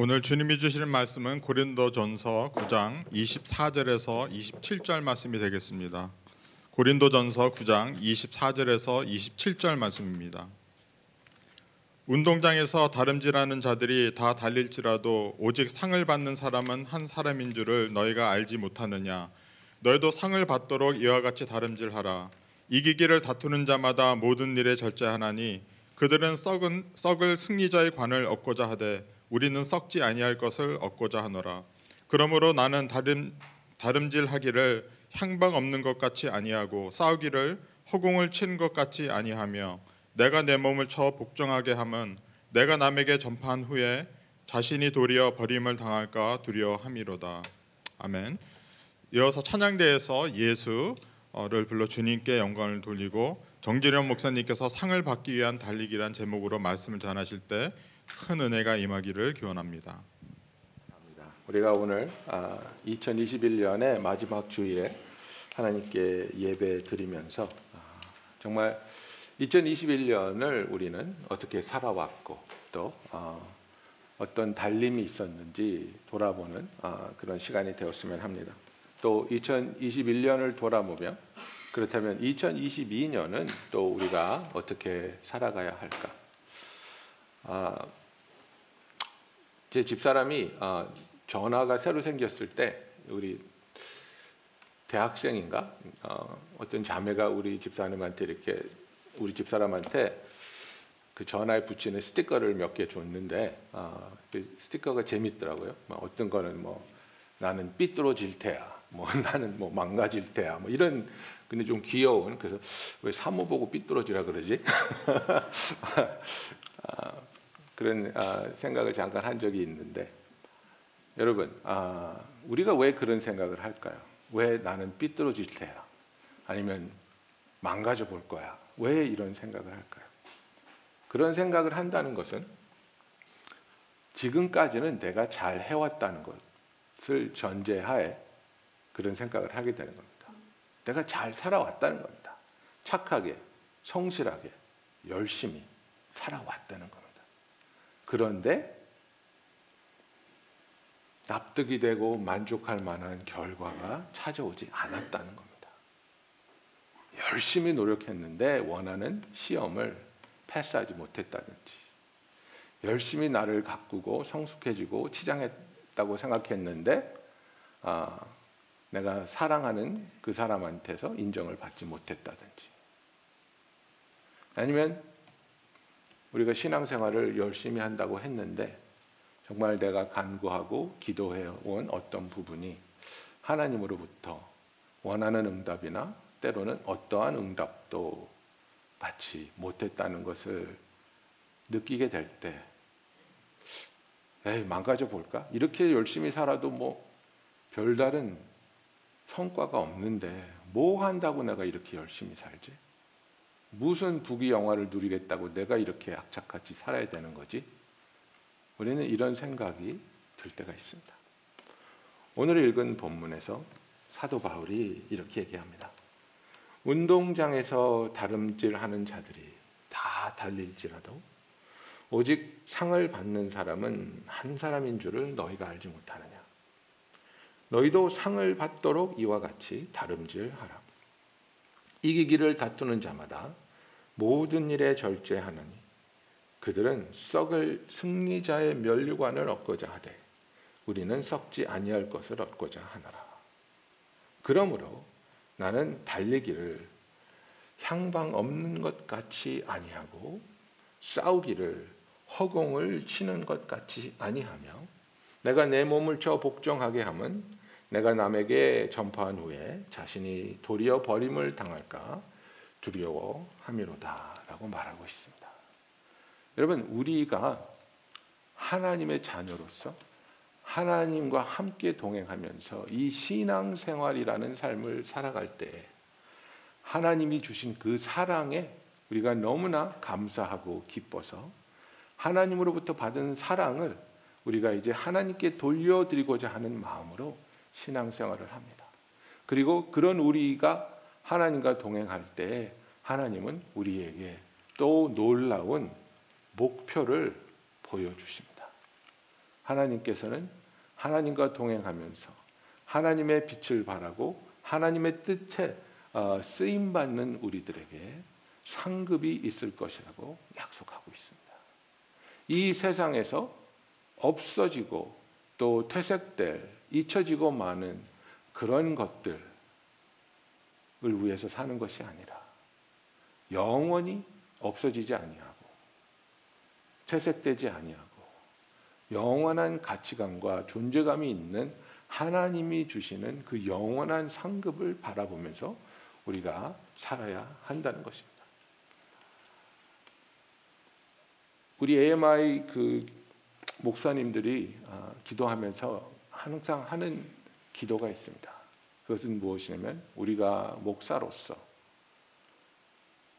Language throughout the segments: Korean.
오늘 주님이 주시는 말씀은 고린도전서 9장 24절에서 27절 말씀이 되겠습니다. 고린도전서 9장 24절에서 27절 말씀입니다. 운동장에서 다름질하는 자들이 다 달릴지라도 오직 상을 받는 사람은 한 사람인 줄을 너희가 알지 못하느냐 너희도 상을 받도록 이와 같이 다름질하라 이기기를 다투는 자마다 모든 일에 절제하나니 그들은 썩은 썩을 승리자의 관을 얻고자 하되 우리는 썩지 아니할 것을 얻고자 하노라. 그러므로 나는 다름 다름질하기를 향방 없는 것 같이 아니하고 싸우기를 허공을 친 것 같이 아니하며 내가 내 몸을 쳐 복종하게 함은 내가 남에게 전파한 후에 자신이 도리어 버림을 당할까 두려워함이로다. 아멘. 이어서 찬양대에서 예수를 불러 주님께 영광을 돌리고 정지련 목사님께서 상을 받기 위한 달리기란 제목으로 말씀을 전하실 때 큰 은혜가 임하기를 기원합니다. 우리가 오늘 2021년의 마지막 주일에 하나님께 예배 드리면서 아, 정말 2021년을 우리는 어떻게 살아왔고 또 어, 어떤 달림이 있었는지 돌아보는 아, 그런 시간이 되었으면 합니다. 또 2021년을 돌아보며 그렇다면 2022년은 또 우리가 어떻게 살아가야 할까? 아, 제 집사람이 아, 전화가 새로 생겼을 때 우리 대학생인가 어, 어떤 자매가 우리 집사님한테 이렇게 우리 집사람한테 그 전화에 붙이는 스티커를 몇 개 줬는데 어, 그 스티커가 재밌더라고요. 뭐 어떤 거는 뭐 나는 삐뚤어질 테야, 뭐 나는 뭐 망가질 테야, 뭐 이런 근데 좀 귀여운 그래서 왜 사모 보고 삐뚤어지라 그러지? 아, 그런 아, 생각을 잠깐 한 적이 있는데 여러분 아, 우리가 왜 그런 생각을 할까요? 왜 나는 삐뚤어질 테야? 아니면 망가져 볼 거야? 왜 이런 생각을 할까요? 그런 생각을 한다는 것은 지금까지는 내가 잘 해왔다는 것을 전제하에 그런 생각을 하게 되는 겁니다. 내가 잘 살아왔다는 겁니다. 착하게, 성실하게, 열심히 살아왔다는 겁니다. 그런데 납득이 되고 만족할 만한 결과가 찾아오지 않았다는 겁니다. 열심히 노력했는데 원하는 시험을 패스하지 못했다든지, 열심히 나를 가꾸고 성숙해지고 치장했다고 생각했는데, 아, 내가 사랑하는 그 사람한테서 인정을 받지 못했다든지, 아니면 우리가 신앙생활을 열심히 한다고 했는데 정말 내가 간구하고 기도해 온 어떤 부분이 하나님으로부터 원하는 응답이나 때로는 어떠한 응답도 받지 못했다는 것을 느끼게 될 때, 에이, 망가져 볼까? 이렇게 열심히 살아도 뭐 별다른 성과가 없는데 뭐 한다고 내가 이렇게 열심히 살지? 무슨 부귀 영화를 누리겠다고 내가 이렇게 악착같이 살아야 되는 거지? 우리는 이런 생각이 들 때가 있습니다. 오늘 읽은 본문에서 사도 바울이 이렇게 얘기합니다. 운동장에서 다름질하는 자들이 다 달릴지라도 오직 상을 받는 사람은 한 사람인 줄을 너희가 알지 못하느냐. 너희도 상을 받도록 이와 같이 다름질하라. 이기기를 다투는 자마다 모든 일에 절제하느니 그들은 썩을 승리자의 면류관을 얻고자 하되 우리는 썩지 아니할 것을 얻고자 하노라. 그러므로 나는 달리기를 향방 없는 것 같이 아니하고 싸우기를 허공을 치는 것 같이 아니하며 내가 내 몸을 쳐 복종하게 함은 내가 남에게 전파한 후에 자신이 도리어 버림을 당할까 두려워함이로다라고 말하고 있습니다. 여러분 우리가 하나님의 자녀로서 하나님과 함께 동행하면서 이 신앙 생활이라는 삶을 살아갈 때 하나님이 주신 그 사랑에 우리가 너무나 감사하고 기뻐서 하나님으로부터 받은 사랑을 우리가 이제 하나님께 돌려드리고자 하는 마음으로 신앙생활을 합니다. 그리고 그런 우리가 하나님과 동행할 때 하나님은 우리에게 또 놀라운 목표를 보여주십니다. 하나님께서는 하나님과 동행하면서 하나님의 빛을 발하고 하나님의 뜻에 어, 쓰임 받는 우리들에게 상급이 있을 것이라고 약속하고 있습니다. 이 세상에서 없어지고 또 퇴색될 잊혀지고 마는 그런 것들을 위해서 사는 것이 아니라 영원히 없어지지 아니하고 퇴색되지 아니하고 영원한 가치관과 존재감이 있는 하나님이 주시는 그 영원한 상급을 바라보면서 우리가 살아야 한다는 것입니다. 우리 AMI 그 목사님들이 아, 기도하면서 항상 하는 기도가 있습니다. 그것은 무엇이냐면 우리가 목사로서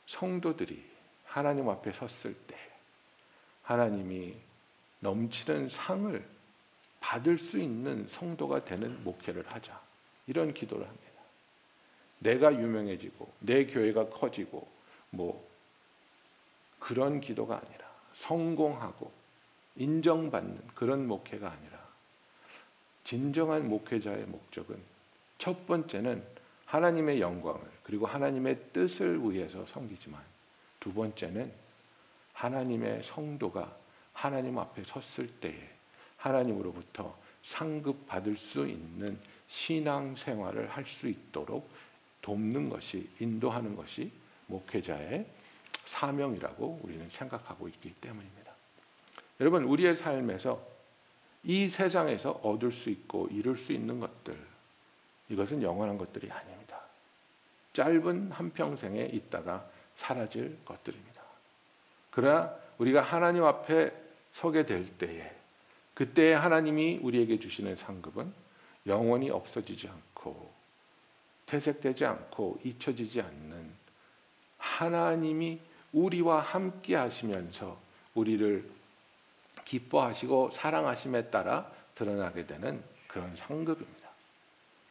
성도들이 하나님 앞에 섰을 때 하나님이 넘치는 상을 받을 수 있는 성도가 되는 목회를 하자. 이런 기도를 합니다. 내가 유명해지고 내 교회가 커지고 뭐 그런 기도가 아니라 성공하고 인정받는 그런 목회가 아니라 진정한 목회자의 목적은 첫 번째는 하나님의 영광을 그리고 하나님의 뜻을 위해서 섬기지만 두 번째는 하나님의 성도가 하나님 앞에 섰을 때에 하나님으로부터 상급 받을 수 있는 신앙 생활을 할 수 있도록 돕는 것이 인도하는 것이 목회자의 사명이라고 우리는 생각하고 있기 때문입니다. 여러분 우리의 삶에서 이 세상에서 얻을 수 있고 이룰 수 있는 것들 이것은 영원한 것들이 아닙니다. 짧은 한 평생에 있다가 사라질 것들입니다. 그러나 우리가 하나님 앞에 서게 될 때에 그때 하나님이 우리에게 주시는 상급은 영원히 없어지지 않고 퇴색되지 않고 잊혀지지 않는 하나님이 우리와 함께 하시면서 우리를 기뻐하시고 사랑하심에 따라 드러나게 되는 그런 상급입니다.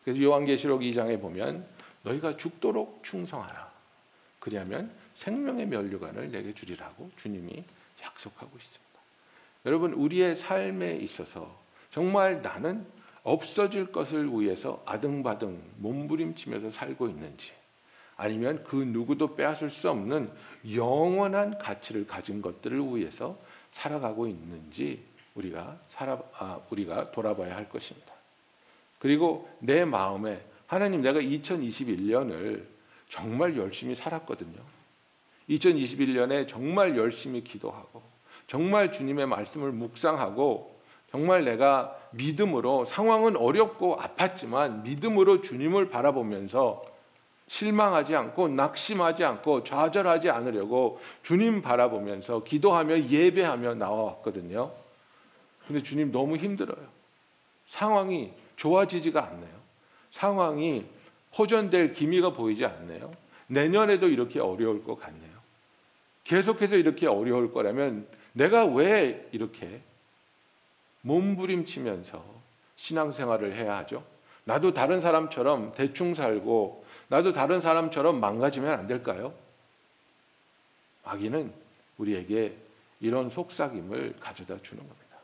그래서 요한계시록 2장에 보면 너희가 죽도록 충성하라. 그리하면 생명의 면류관을 내게 주리라고 주님이 약속하고 있습니다. 여러분 우리의 삶에 있어서 정말 나는 없어질 것을 위해서 아등바등 몸부림치면서 살고 있는지 아니면 그 누구도 빼앗을 수 없는 영원한 가치를 가진 것들을 위해서 살아가고 있는지 우리가 살아 아, 우리가 돌아봐야 할 것입니다. 그리고 내 마음에 하나님 내가 2021년을 정말 열심히 살았거든요. 2021년에 정말 열심히 기도하고 정말 주님의 말씀을 묵상하고 정말 내가 믿음으로 상황은 어렵고 아팠지만 믿음으로 주님을 바라보면서 실망하지 않고 낙심하지 않고 좌절하지 않으려고 주님 바라보면서 기도하며 예배하며 나와왔거든요. 근데 주님 너무 힘들어요. 상황이 좋아지지가 않네요. 상황이 호전될 기미가 보이지 않네요. 내년에도 이렇게 어려울 것 같네요. 계속해서 이렇게 어려울 거라면 내가 왜 이렇게 몸부림치면서 신앙생활을 해야 하죠? 나도 다른 사람처럼 대충 살고 나도 다른 사람처럼 망가지면 안 될까요? 마귀는 우리에게 이런 속삭임을 가져다 주는 겁니다.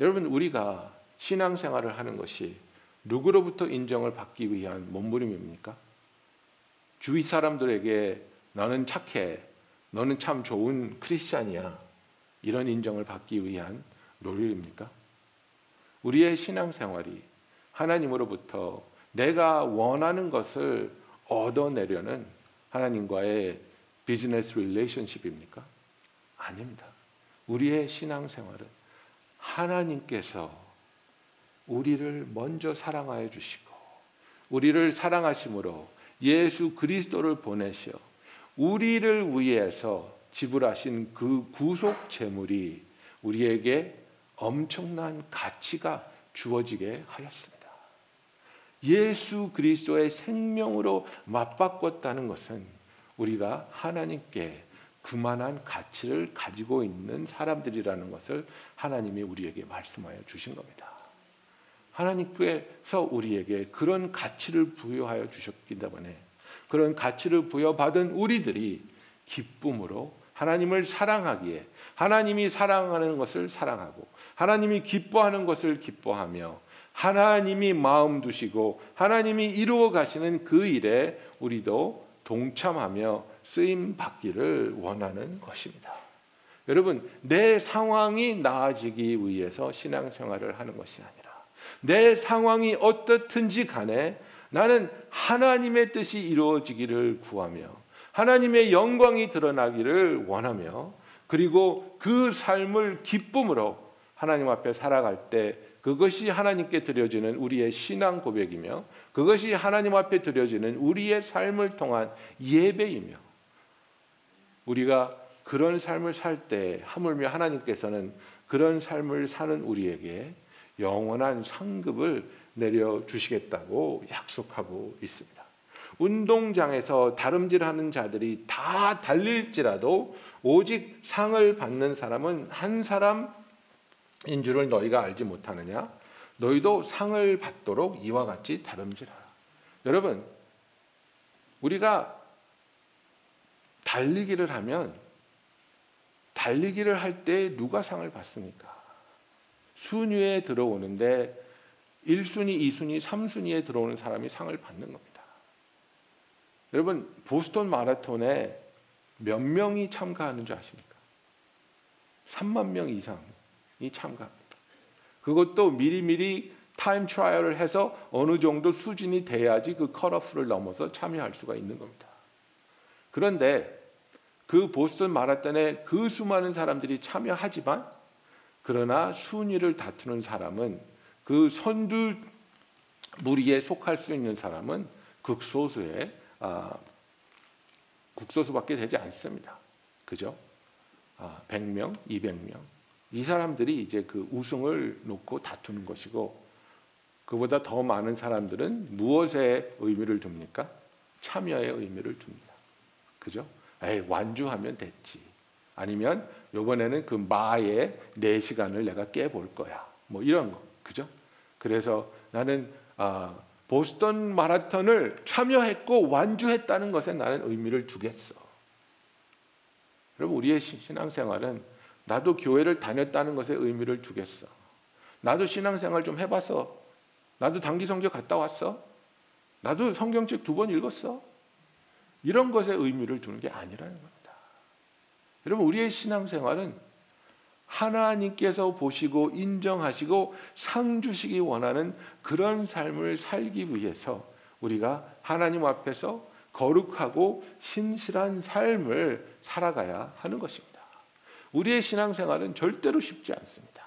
여러분 우리가 신앙생활을 하는 것이 누구로부터 인정을 받기 위한 몸부림입니까? 주위 사람들에게 너는 착해, 너는 참 좋은 크리스찬이야 이런 인정을 받기 위한 노력입니까? 우리의 신앙생활이 하나님으로부터 내가 원하는 것을 얻어내려는 하나님과의 비즈니스 릴레이션십입니까? 아닙니다. 우리의 신앙생활은 하나님께서 우리를 먼저 사랑하여 주시고 우리를 사랑하심으로 예수 그리스도를 보내셔 우리를 위해서 지불하신 그 구속 제물이 우리에게 엄청난 가치가 주어지게 하였습니다. 예수 그리스도의 생명으로 맞바꿨다는 것은 우리가 하나님께 그만한 가치를 가지고 있는 사람들이라는 것을 하나님이 우리에게 말씀하여 주신 겁니다. 하나님께서 우리에게 그런 가치를 부여하여 주셨기 때문에 그런 가치를 부여받은 우리들이 기쁨으로 하나님을 사랑하기에 하나님이 사랑하는 것을 사랑하고 하나님이 기뻐하는 것을 기뻐하며 하나님이 마음 두시고 하나님이 이루어 가시는 그 일에 우리도 동참하며 쓰임 받기를 원하는 것입니다. 여러분, 내 상황이 나아지기 위해서 신앙생활을 하는 것이 아니라 내 상황이 어떻든지 간에 나는 하나님의 뜻이 이루어지기를 구하며 하나님의 영광이 드러나기를 원하며 그리고 그 삶을 기쁨으로 하나님 앞에 살아갈 때 그것이 하나님께 드려지는 우리의 신앙 고백이며 그것이 하나님 앞에 드려지는 우리의 삶을 통한 예배이며 우리가 그런 삶을 살 때 하물며 하나님께서는 그런 삶을 사는 우리에게 영원한 상급을 내려 주시겠다고 약속하고 있습니다. 운동장에서 다름질하는 자들이 다 달릴지라도 오직 상을 받는 사람은 한 사람 인 줄을 너희가 알지 못하느냐? 너희도 상을 받도록 이와 같이 다름질하라. 여러분, 우리가 달리기를 하면 달리기를 할 때 누가 상을 받습니까? 순위에 들어오는데 1순위, 2순위, 3순위에 들어오는 사람이 상을 받는 겁니다. 여러분, 보스턴 마라톤에 몇 명이 참가하는 줄 아십니까? 3만 명 이상 이 참가합니다. 그것도 미리미리 time trial을 해서 어느 정도 수준이 돼야지 그 cutoff를 넘어서 참여할 수가 있는 겁니다. 그런데 그 보스턴 마라톤에 그 수많은 사람들이 참여하지만 그러나 순위를 다투는 사람은 그 선두 무리에 속할 수 있는 사람은 극소수의 아, 국소수밖에 되지 않습니다. 그죠? 아, 100명, 200명. 이 사람들이 이제 그 우승을 놓고 다투는 것이고 그보다 더 많은 사람들은 무엇에 의미를 둡니까? 참여의 의미를 둡니다. 그죠? 에이, 완주하면 됐지. 아니면 요번에는 그 마의 네 시간을 내가 깨볼 거야. 뭐 이런 거. 그죠? 그래서 나는 아, 보스턴 마라톤을 참여했고 완주했다는 것에 나는 의미를 두겠어. 여러분 우리의 신앙생활은 나도 교회를 다녔다는 것에 의미를 두겠어. 나도 신앙생활 좀 해봤어. 나도 단기 성교 갔다 왔어. 나도 성경책 두 번 읽었어. 이런 것에 의미를 두는 게 아니라는 겁니다. 여러분 우리의 신앙생활은 하나님께서 보시고 인정하시고 상 주시기 원하는 그런 삶을 살기 위해서 우리가 하나님 앞에서 거룩하고 신실한 삶을 살아가야 하는 것입니다. 우리의 신앙생활은 절대로 쉽지 않습니다.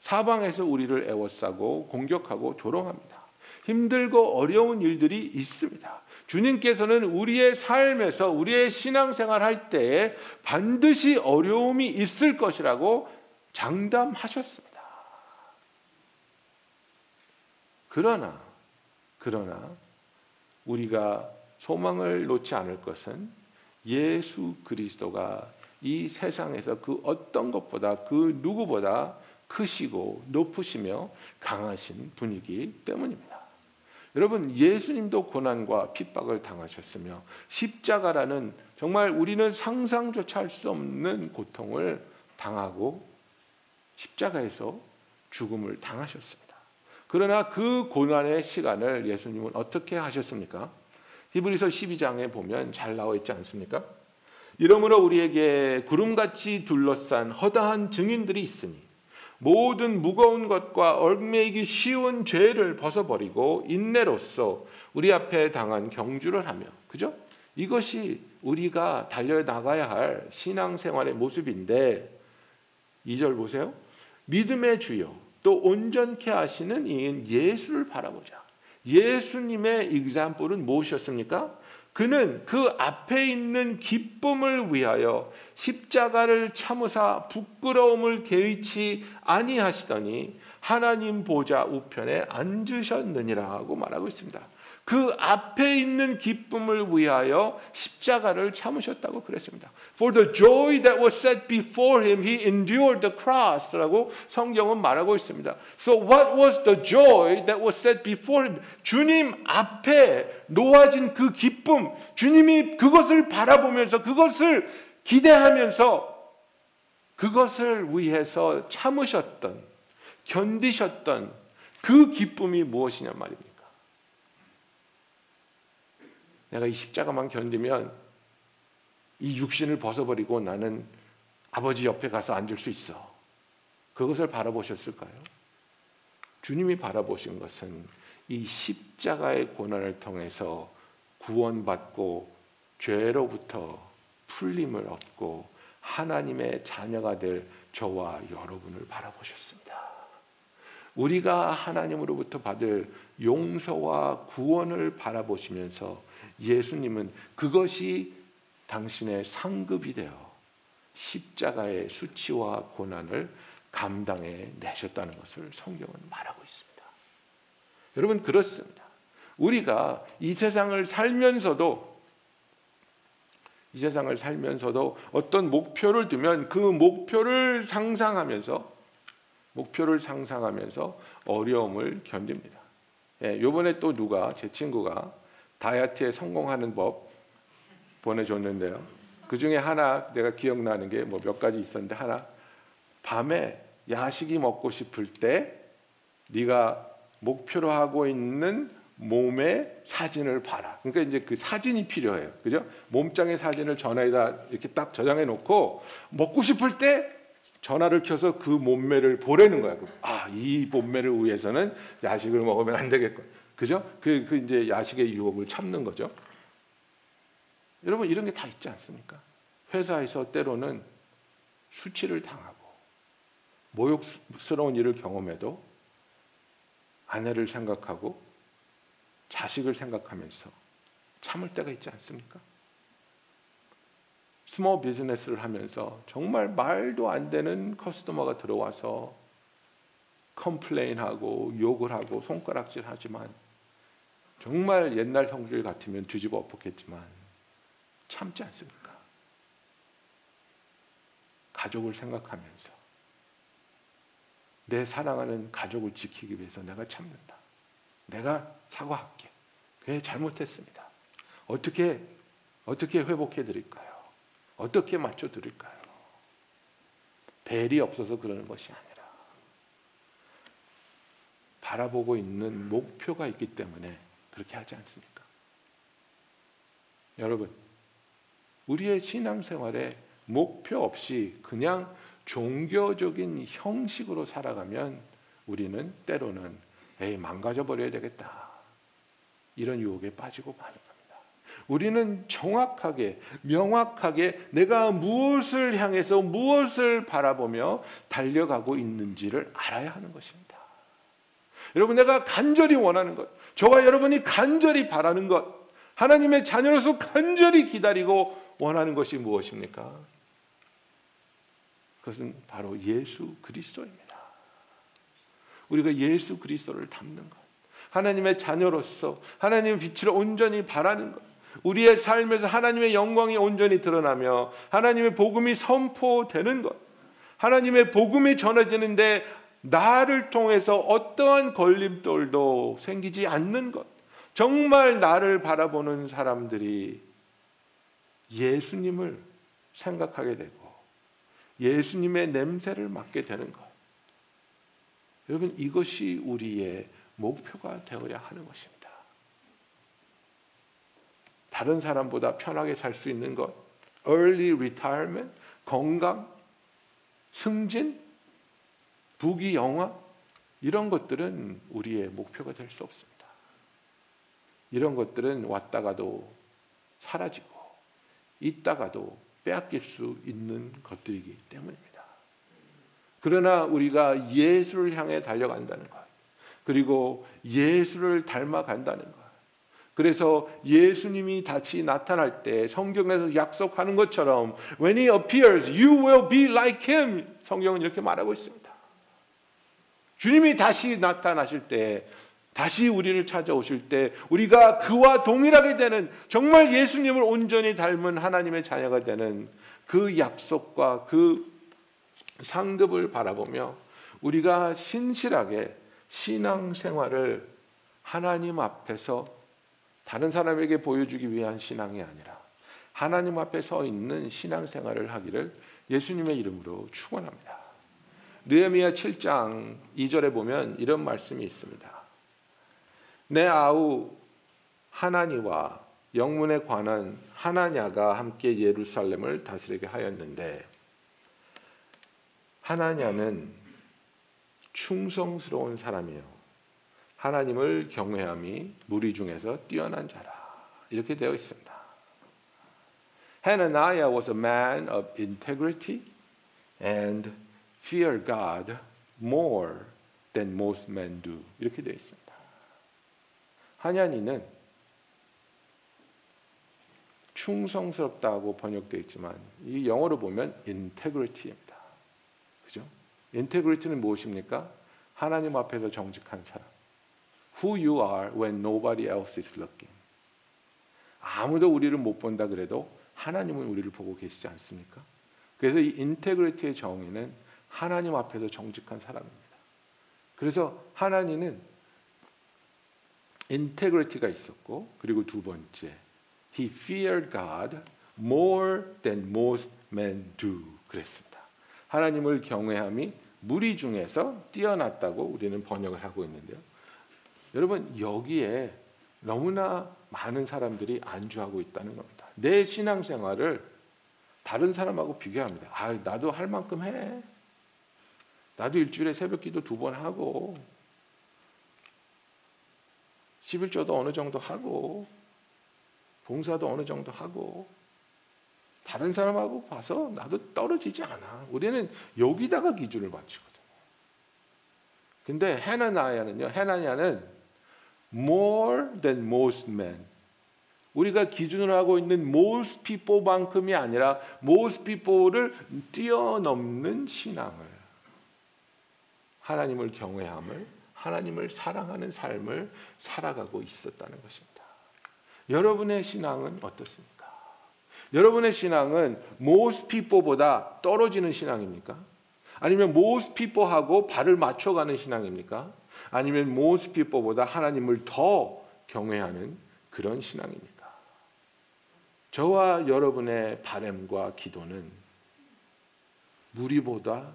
사방에서 우리를 애워싸고 공격하고 조롱합니다. 힘들고 어려운 일들이 있습니다. 주님께서는 우리의 삶에서 우리의 신앙생활 할 때에 반드시 어려움이 있을 것이라고 장담하셨습니다. 그러나 그러나 우리가 소망을 놓지 않을 것은 예수 그리스도가 이 세상에서 그 어떤 것보다 그 누구보다 크시고 높으시며 강하신 분이기 때문입니다. 여러분 예수님도 고난과 핍박을 당하셨으며 십자가라는 정말 우리는 상상조차 할 수 없는 고통을 당하고 십자가에서 죽음을 당하셨습니다. 그러나 그 고난의 시간을 예수님은 어떻게 하셨습니까? 히브리서 12장에 보면 잘 나와 있지 않습니까? 이러므로 우리에게 구름같이 둘러싼 허다한 증인들이 있으니 모든 무거운 것과 얽매이기 쉬운 죄를 벗어버리고 인내로서 우리 앞에 당한 경주를 하며 그죠? 이것이 우리가 달려 나가야 할 신앙생활의 모습인데 2절 보세요. 믿음의 주요 또 온전케 하시는 이인 예수를 바라보자. 예수님의 example은 무엇이었습니까? 그는 그 앞에 있는 기쁨을 위하여 십자가를 참으사 부끄러움을 개의치 아니하시더니 하나님 보좌 우편에 앉으셨느니라고 말하고 있습니다. 그 앞에 있는 기쁨을 위하여 십자가를 참으셨다고 그랬습니다. For the joy that was set before him, he endured the cross라고 성경은 말하고 있습니다. So what was the joy that was set before him? 주님 앞에 놓아진 그 기쁨, 주님이 그것을 바라보면서 그것을 기대하면서 그것을 위해서 참으셨던 견디셨던 그 기쁨이 무엇이냐 말입니까? 내가 이 십자가만 견디면 이 육신을 벗어버리고 나는 아버지 옆에 가서 앉을 수 있어. 그것을 바라보셨을까요? 주님이 바라보신 것은 이 십자가의 고난을 통해서 구원받고 죄로부터 풀림을 얻고 하나님의 자녀가 될 저와 여러분을 바라보셨습니다. 우리가 하나님으로부터 받을 용서와 구원을 바라보시면서 예수님은 그것이 당신의 상급이 되어 십자가의 수치와 고난을 감당해 내셨다는 것을 성경은 말하고 있습니다. 여러분 그렇습니다. 우리가 이 세상을 살면서도 이 세상을 살면서도 어떤 목표를 두면 그 목표를 상상하면서 목표를 상상하면서 어려움을 견딥니다. 예, 요번에 또 누가 제 친구가 다이어트에 성공하는 법 보내줬는데요. 그 중에 하나 내가 기억나는 게 뭐 몇 가지 있었는데 하나 밤에 야식이 먹고 싶을 때 네가 목표로 하고 있는 몸의 사진을 봐라. 그러니까 이제 그 사진이 필요해요. 그죠? 몸짱의 사진을 전화에다 이렇게 딱 저장해 놓고 먹고 싶을 때 전화를 켜서 그 몸매를 보라는 거야. 아, 이 몸매를 위해서는 야식을 먹으면 안 되겠군. 그죠? 그, 그 이제 야식의 유혹을 참는 거죠. 여러분 이런 게 다 있지 않습니까? 회사에서 때로는 수치를 당하고 모욕스러운 일을 경험해도 아내를 생각하고 자식을 생각하면서 참을 때가 있지 않습니까? small business를 하면서 정말 말도 안 되는 customer가 들어와서 complain하고 욕을 하고 손가락질 하지만 정말 옛날 성질 같으면 뒤집어 엎었겠지만 참지 않습니까? 가족을 생각하면서 내 사랑하는 가족을 지키기 위해서 내가 참는다. 내가 사과할게. 그래 잘못했습니다. 어떻게 어떻게 회복해 드릴까요? 어떻게 맞춰 드릴까요? 벨이 없어서 그러는 것이 아니라 바라보고 있는 목표가 있기 때문에 그렇게 하지 않습니까? 여러분, 우리의 신앙생활에 목표 없이 그냥 종교적인 형식으로 살아가면 우리는 때로는 에이 망가져 버려야 되겠다 이런 유혹에 빠지고 마는 겁니다. 우리는 정확하게 명확하게 내가 무엇을 향해서 무엇을 바라보며 달려가고 있는지를 알아야 하는 것입니다. 여러분 내가 간절히 원하는 것, 저와 여러분이 간절히 바라는 것, 하나님의 자녀로서 간절히 기다리고 원하는 것이 무엇입니까? 그것은 바로 예수 그리스도입니다. 우리가 예수 그리스도를 닮는 것, 하나님의 자녀로서 하나님의 빛을 온전히 바라는 것, 우리의 삶에서 하나님의 영광이 온전히 드러나며 하나님의 복음이 선포되는 것, 하나님의 복음이 전해지는데 나를 통해서 어떠한 걸림돌도 생기지 않는 것, 정말 나를 바라보는 사람들이 예수님을 생각하게 되고 예수님의 냄새를 맡게 되는 것. 여러분 이것이 우리의 목표가 되어야 하는 것입니다. 다른 사람보다 편하게 살 수 있는 것, early retirement, 건강, 승진, 부귀 영화 이런 것들은 우리의 목표가 될 수 없습니다. 이런 것들은 왔다가도 사라지고 있다가도 빼앗길 수 있는 것들이기 때문입니다. 그러나 우리가 예수를 향해 달려간다는 것, 그리고 예수를 닮아간다는 것, 그래서 예수님이 다시 나타날 때 성경에서 약속하는 것처럼 when he appears you will be like him 성경은 이렇게 말하고 있습니다. 주님이 다시 나타나실 때 다시 우리를 찾아오실 때 우리가 그와 동일하게 되는 정말 예수님을 온전히 닮은 하나님의 자녀가 되는 그 약속과 그 상급을 바라보며 우리가 신실하게 신앙 생활을 하나님 앞에서 다른 사람에게 보여주기 위한 신앙이 아니라 하나님 앞에 서 있는 신앙 생활을 하기를 예수님의 이름으로 축원합니다. 느헤미야 7장 2절에 보면 이런 말씀이 있습니다. 내 아우 하나니와 영문에 관한 하나냐가 함께 예루살렘을 다스리게 하였는데 하나냐는 충성스러운 사람이요 하나님을 경외함이 무리 중에서 뛰어난 자라 이렇게 되어 있습니다. Hananiah was a man of integrity and fear God more than most men do 이렇게 되어 있습니다. 하냐니는 충성스럽다고 번역되어 있지만 이 영어로 보면 integrity입니다. 그죠? integrity는 무엇입니까? 하나님 앞에서 정직한 사람. Who you are when nobody else is looking. 아무도 우리를 못 본다 그래도 하나님은 우리를 보고 계시지 않습니까? 그래서 이 integrity의 정의는 하나님 앞에서 정직한 사람입니다. 그래서 하나님은 integrity가 있었고 그리고 두 번째 he feared God more than most men do 그랬습니다. 하나님을 경외함이 무리 중에서 뛰어났다고 우리는 번역을 하고 있는데요. 여러분 여기에 너무나 많은 사람들이 안주하고 있다는 겁니다. 내 신앙생활을 다른 사람하고 비교합니다. 아, 나도 할 만큼 해. 나도 일주일에 새벽 기도 두 번 하고 11조도 어느 정도 하고 봉사도 어느 정도 하고 다른 사람하고 봐서 나도 떨어지지 않아. 우리는 여기다가 기준을 맞추거든요. 근데 해나나야는요. 해나냐는 more than most men. 우리가 기준으로 하고 있는 most people만큼이 아니라 most people를 뛰어넘는 신앙을 하나님을 경외함을 하나님을 사랑하는 삶을 살아가고 있었다는 것입니다. 여러분의 신앙은 어떻습니까? 여러분의 신앙은 most people보다 떨어지는 신앙입니까? 아니면 most people하고 발을 맞춰가는 신앙입니까? 아니면 most people보다 하나님을 더 경외하는 그런 신앙입니까? 저와 여러분의 바램과 기도는 무리보다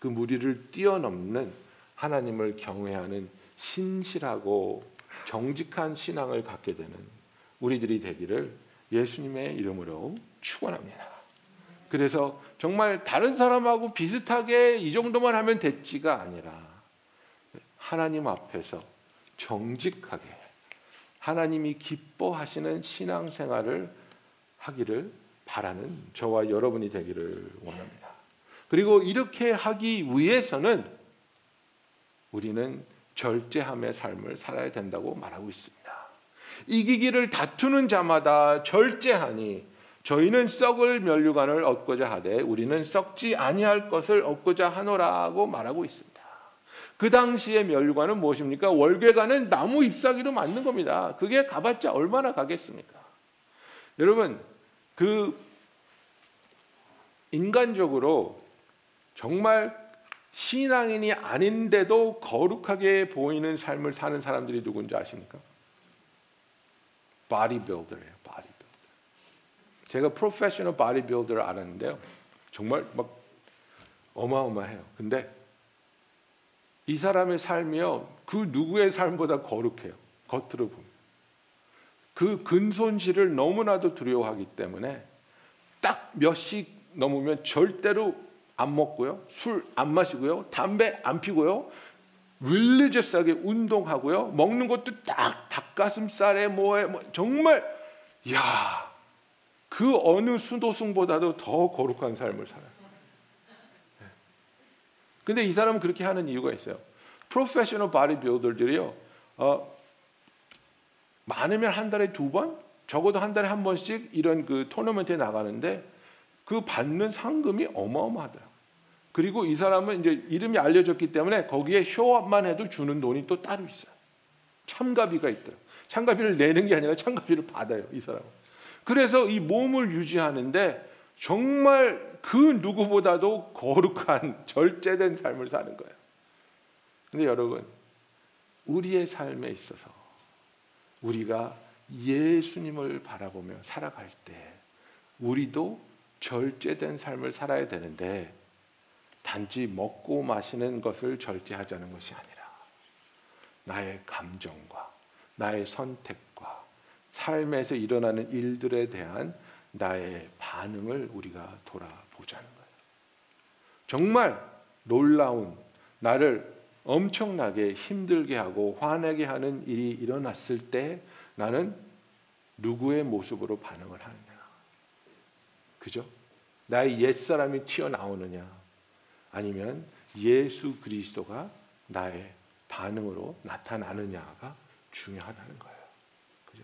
그 무리를 뛰어넘는 하나님을 경외하는 신실하고 정직한 신앙을 갖게 되는 우리들이 되기를 예수님의 이름으로 축원합니다. 그래서 정말 다른 사람하고 비슷하게 이 정도만 하면 됐지가 아니라 하나님 앞에서 정직하게 하나님이 기뻐하시는 신앙생활을 하기를 바라는 저와 여러분이 되기를 원합니다. 그리고 이렇게 하기 위해서는 우리는 절제함의 삶을 살아야 된다고 말하고 있습니다. 이기기를 다투는 자마다 절제하니 저희는 썩을 면류관을 얻고자 하되 우리는 썩지 아니할 것을 얻고자 하노라고 말하고 있습니다. 그 당시의 면류관은 무엇입니까? 월계관은 나무 잎사귀로 만든 겁니다. 그게 가봤자 얼마나 가겠습니까? 여러분 그 인간적으로 정말 신앙인이 아닌데도 거룩하게 보이는 삶을 사는 사람들이 누군지 아십니까? 바디빌더예요. 바디빌더. 제가 프로페셔널 바디빌더를 알았는데요. 정말 막 어마어마해요. 근데 이 사람의 삶이요. 그 누구의 삶보다 거룩해요. 겉으로 보면. 그 근손실을 너무나도 두려워하기 때문에 딱 몇씩 넘으면 절대로 안 먹고요. 술 안 마시고요. 담배 안 피고요. 릴리저스하게 운동하고요. 먹는 것도 딱 닭가슴살에 뭐에 뭐 정말 야. 그 어느 수도승보다도 더 거룩한 삶을 살아요. 네. 근데 이 사람은 그렇게 하는 이유가 있어요. 프로페셔널 바디빌더들이요. 어, 많으면 한 달에 두 번, 적어도 한 달에 한 번씩 이런 그 토너먼트에 나가는데 그 받는 상금이 어마어마하더라고요. 그리고 이 사람은 이제 이름이 알려졌기 때문에 거기에 show up만 해도 주는 돈이 또 따로 있어요. 참가비가 있더라고요. 참가비를 내는 게 아니라 참가비를 받아요. 이 사람은. 그래서 이 몸을 유지하는데 정말 그 누구보다도 거룩한 절제된 삶을 사는 거예요. 근데 여러분, 우리의 삶에 있어서 우리가 예수님을 바라보며 살아갈 때 우리도 절제된 삶을 살아야 되는데 단지 먹고 마시는 것을 절제하자는 것이 아니라 나의 감정과 나의 선택과 삶에서 일어나는 일들에 대한 나의 반응을 우리가 돌아보자는 거예요. 정말 놀라운 나를 엄청나게 힘들게 하고 화내게 하는 일이 일어났을 때 나는 누구의 모습으로 반응을 하느냐. 그죠? 나의 옛사람이 튀어나오느냐. 아니면 예수 그리스도가 나의 반응으로 나타나느냐가 중요하다는 거예요. 그죠?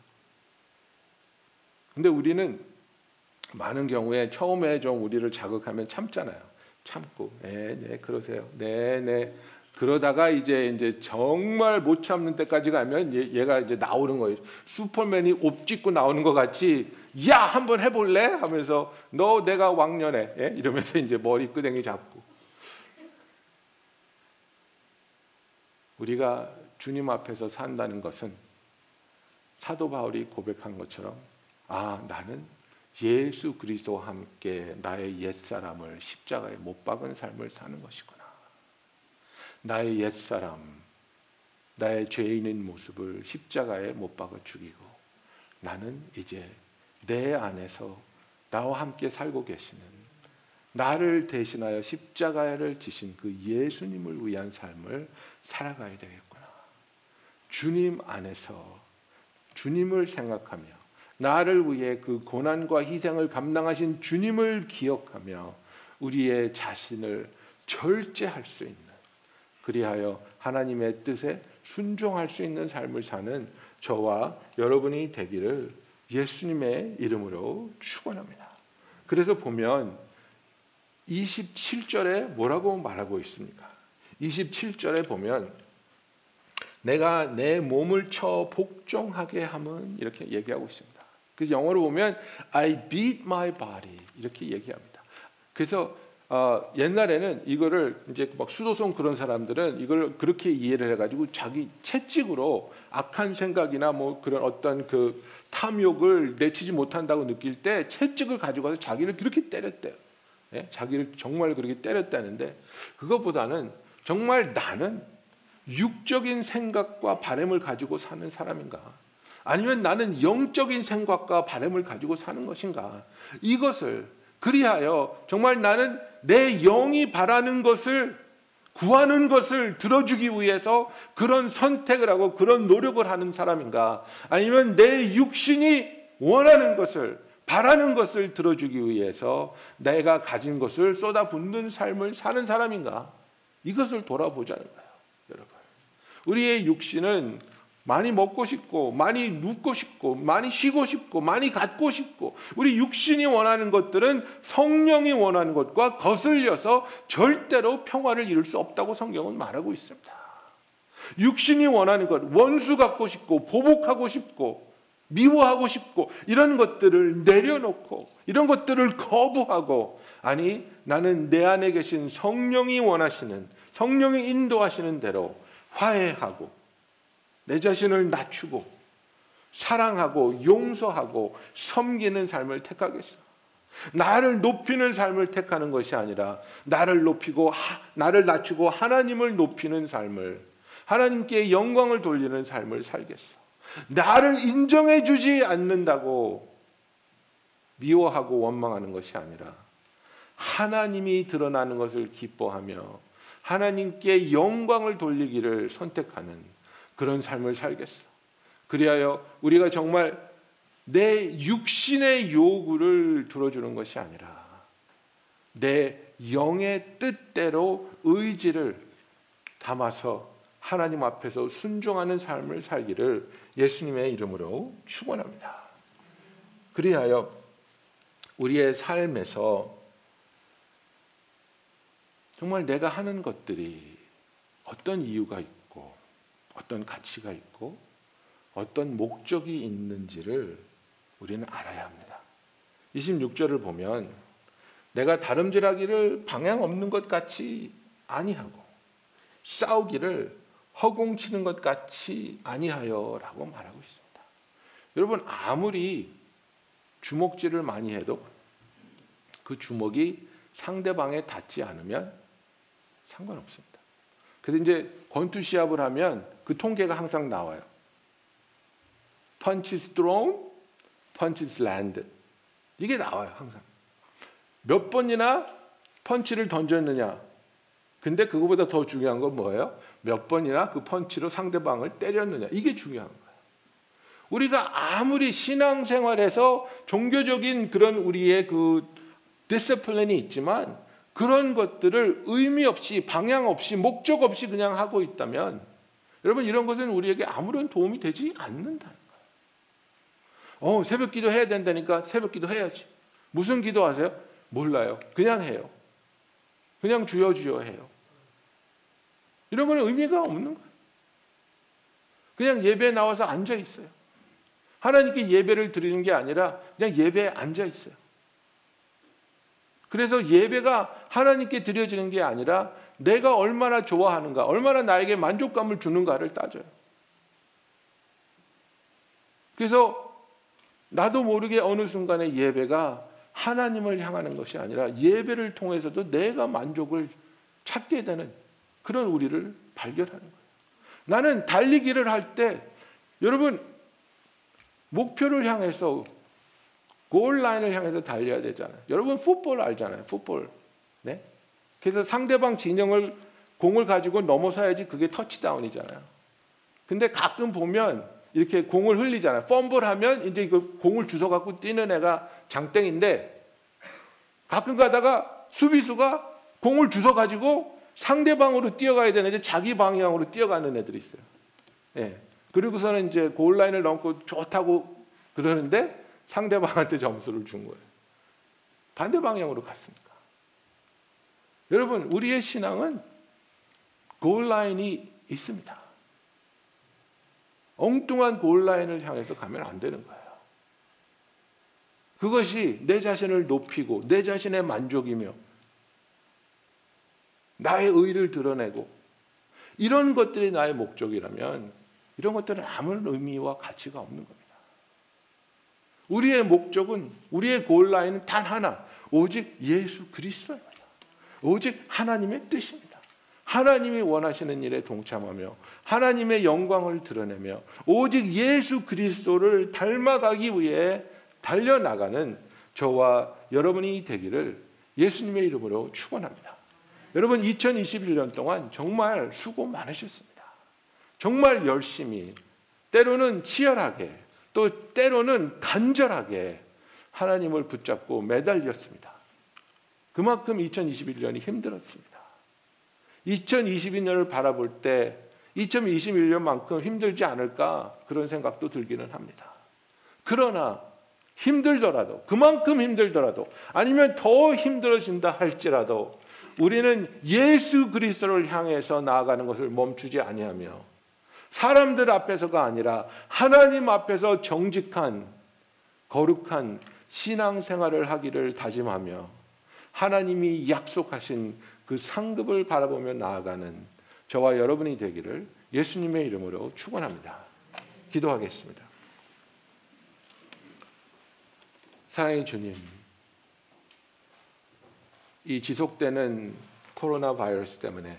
근데 우리는 많은 경우에 처음에 좀 우리를 자극하면 참잖아요. 참고, 네, 네, 그러세요. 네, 네. 그러다가 이제 이제 정말 못 참는 때까지 가면 얘, 얘가 이제 나오는 거예요. 슈퍼맨이 옷 찢고 나오는 것 같이 야 한번 해볼래 하면서 너 내가 왕년에 예? 이러면서 이제 머리 끄댕이 잡고 우리가 주님 앞에서 산다는 것은 사도 바울이 고백한 것처럼 아 나는 예수 그리스도와 함께 나의 옛 사람을 십자가에 못 박은 삶을 사는 것이구나. 나의 옛 사람, 나의 죄인인 모습을 십자가에 못 박아 죽이고 나는 이제 내 안에서 나와 함께 살고 계시는 나를 대신하여 십자가를 지신 그 예수님을 위한 삶을 살아가야 되겠구나. 주님 안에서 주님을 생각하며 나를 위해 그 고난과 희생을 감당하신 주님을 기억하며 우리의 자신을 절제할 수 있는 그리하여 하나님의 뜻에 순종할 수 있는 삶을 사는 저와 여러분이 되기를 예수님의 이름으로 축원합니다. 그래서 보면 27절에 뭐라고 말하고 있습니까? 27절에 보면 내가 내 몸을 쳐 복종하게 함은 이렇게 얘기하고 있습니다. 그래서 영어로 보면 I beat my body 이렇게 얘기합니다. 그래서 어, 옛날에는 이거를 이제 막 수도성 그런 사람들은 이걸 그렇게 이해를 해가지고 자기 채찍으로 악한 생각이나 뭐 그런 어떤 그 탐욕을 내치지 못한다고 느낄 때 채찍을 가지고 가서 자기를 그렇게 때렸대요. 예? 자기를 정말 그렇게 때렸다는데 그것보다는 정말 나는 육적인 생각과 바램을 가지고 사는 사람인가? 아니면 나는 영적인 생각과 바램을 가지고 사는 것인가? 이것을 그리하여 정말 나는 내 영이 바라는 것을 구하는 것을 들어주기 위해서 그런 선택을 하고 그런 노력을 하는 사람인가? 아니면 내 육신이 원하는 것을 바라는 것을 들어주기 위해서 내가 가진 것을 쏟아붓는 삶을 사는 사람인가? 이것을 돌아보자는 거예요, 여러분. 우리의 육신은 많이 먹고 싶고, 많이 눕고 싶고, 많이 쉬고 싶고, 많이 갖고 싶고, 우리 육신이 원하는 것들은 성령이 원하는 것과 거슬려서 절대로 평화를 이룰 수 없다고 성경은 말하고 있습니다. 육신이 원하는 것, 원수 갖고 싶고, 보복하고 싶고, 미워하고 싶고, 이런 것들을 내려놓고, 이런 것들을 거부하고, 아니, 나는 내 안에 계신 성령이 원하시는, 성령이 인도하시는 대로 화해하고, 내 자신을 낮추고 사랑하고 용서하고 섬기는 삶을 택하겠어. 나를 높이는 삶을 택하는 것이 아니라 나를 높이고 하, 나를 낮추고 하나님을 높이는 삶을 하나님께 영광을 돌리는 삶을 살겠어. 나를 인정해 주지 않는다고 미워하고 원망하는 것이 아니라 하나님이 드러나는 것을 기뻐하며 하나님께 영광을 돌리기를 선택하는 그런 삶을 살겠어. 그리하여 우리가 정말 내 육신의 요구를 들어주는 것이 아니라 내 영의 뜻대로 의지를 담아서 하나님 앞에서 순종하는 삶을 살기를 예수님의 이름으로 축원합니다. 그리하여 우리의 삶에서 정말 내가 하는 것들이 어떤 이유가 있고 어떤 가치가 있고 어떤 목적이 있는지를 우리는 알아야 합니다. 26절을 보면 내가 다름질하기를 방향 없는 것 같이 아니하고 싸우기를 허공치는 것 같이 아니하여라고 말하고 있습니다. 여러분 아무리 주먹질을 많이 해도 그 주먹이 상대방에 닿지 않으면 상관없습니다. 그래서 이제 권투 시합을 하면 그 통계가 항상 나와요. punches thrown, punches landed. 이게 나와요, 항상. 몇 번이나 펀치를 던졌느냐. 근데 그거보다 더 중요한 건 뭐예요? 몇 번이나 그 펀치로 상대방을 때렸느냐. 이게 중요한 거예요. 우리가 아무리 신앙생활에서 종교적인 그런 우리의 그 discipline이 있지만 그런 것들을 의미 없이 방향 없이 목적 없이 그냥 하고 있다면 여러분 이런 것은 우리에게 아무런 도움이 되지 않는다. 어, 새벽 기도 해야 된다니까 새벽 기도 해야지. 무슨 기도 하세요? 몰라요. 그냥 해요. 그냥 주여 주여 해요. 이런 거는 의미가 없는 거예요. 그냥 예배에 나와서 앉아 있어요. 하나님께 예배를 드리는 게 아니라 그냥 예배에 앉아 있어요. 그래서 예배가 하나님께 드려지는 게 아니라 내가 얼마나 좋아하는가, 얼마나 나에게 만족감을 주는가를 따져요. 그래서 나도 모르게 어느 순간에 예배가 하나님을 향하는 것이 아니라 예배를 통해서도 내가 만족을 찾게 되는 그런 우리를 발견하는 거예요. 나는 달리기를 할 때 여러분 목표를 향해서 골 라인을 향해서 달려야 되잖아요. 여러분 풋볼 알잖아요. 풋볼. 네? 그래서 상대방 진영을 공을 가지고 넘어서야지 그게 터치다운이잖아요. 근데 가끔 보면 이렇게 공을 흘리잖아요. 펌블하면 이제 그 공을 주워 갖고 뛰는 애가 장땡인데 가끔 가다가 수비수가 공을 주워 가지고 상대 방으로 뛰어가야 되는데 자기 방향으로 뛰어가는 애들이 있어요. 예. 그리고서는 이제 골 라인을 넘고 좋다고 그러는데 상대방한테 점수를 준 거예요. 반대 방향으로 갔습니까? 여러분, 우리의 신앙은 골 라인이 있습니다. 엉뚱한 골 라인을 향해서 가면 안 되는 거예요. 그것이 내 자신을 높이고 내 자신의 만족이며 나의 의를 드러내고 이런 것들이 나의 목적이라면 이런 것들은 아무런 의미와 가치가 없는 겁니다. 우리의 목적은 우리의 골라인은 단 하나 오직 예수 그리스도입니다. 오직 하나님의 뜻입니다. 하나님이 원하시는 일에 동참하며 하나님의 영광을 드러내며 오직 예수 그리스도를 닮아가기 위해 달려나가는 저와 여러분이 되기를 예수님의 이름으로 축원합니다. 여러분 2021년 동안 정말 수고 많으셨습니다. 정말 열심히 때로는 치열하게 또 때로는 간절하게 하나님을 붙잡고 매달렸습니다. 그만큼 2021년이 힘들었습니다. 2022년을 바라볼 때 2021년만큼 힘들지 않을까 그런 생각도 들기는 합니다. 그러나 힘들더라도 그만큼 힘들더라도 아니면 더 힘들어진다 할지라도 우리는 예수 그리스도를 향해서 나아가는 것을 멈추지 아니하며 사람들 앞에서가 아니라 하나님 앞에서 정직한 거룩한 신앙 생활을 하기를 다짐하며 하나님이 약속하신 그 상급을 바라보며 나아가는 저와 여러분이 되기를 예수님의 이름으로 축원합니다. 기도하겠습니다. 사랑의 주님, 이 지속되는 코로나 바이러스 때문에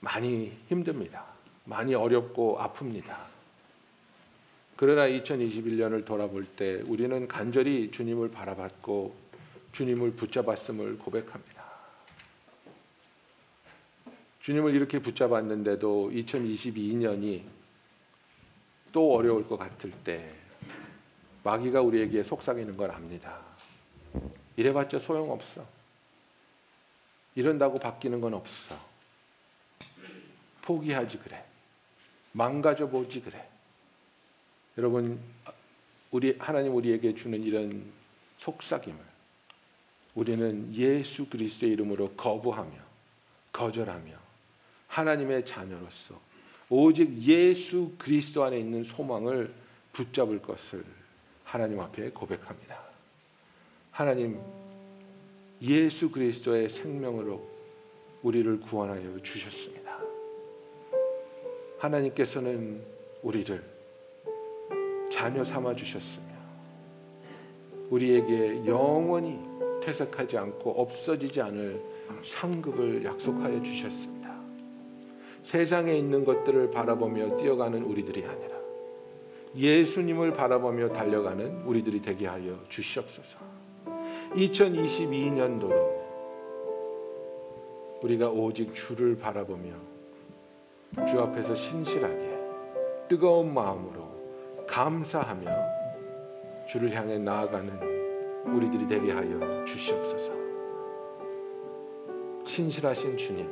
많이 힘듭니다. 많이 어렵고 아픕니다. 그러나 2021년을 돌아볼 때 우리는 간절히 주님을 바라봤고 주님을 붙잡았음을 고백합니다. 주님을 이렇게 붙잡았는데도 2022년이 또 어려울 것 같을 때 마귀가 우리에게 속삭이는 걸 압니다. 이래봤자 소용없어. 이런다고 바뀌는 건 없어. 포기하지 그래. 망가져 보지 그래. 여러분 우리 하나님 우리에게 주는 이런 속삭임을 우리는 예수 그리스도의 이름으로 거부하며 거절하며 하나님의 자녀로서 오직 예수 그리스도 안에 있는 소망을 붙잡을 것을 하나님 앞에 고백합니다. 하나님 예수 그리스도의 생명으로 우리를 구원하여 주셨습니다. 하나님께서는 우리를 자녀 삼아 주셨으며 우리에게 영원히 퇴색하지 않고 없어지지 않을 상급을 약속하여 주셨습니다. 세상에 있는 것들을 바라보며 뛰어가는 우리들이 아니라 예수님을 바라보며 달려가는 우리들이 되게 하여 주시옵소서. 2022년도로 우리가 오직 주를 바라보며 주 앞에서 신실하게 뜨거운 마음으로 감사하며 주를 향해 나아가는 우리들이 되게 하여 주시옵소서. 신실하신 주님,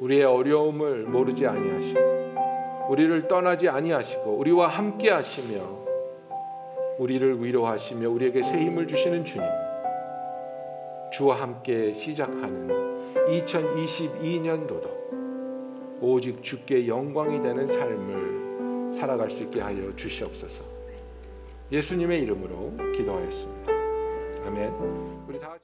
우리의 어려움을 모르지 아니하시고 우리를 떠나지 아니하시고 우리와 함께 하시며 우리를 위로하시며 우리에게 새 힘을 주시는 주님. 주와 함께 시작하는 2022년도도 오직 주께 영광이 되는 삶을 살아갈 수 있게 하여 주시옵소서. 예수님의 이름으로 기도하였습니다. 아멘. 우리 다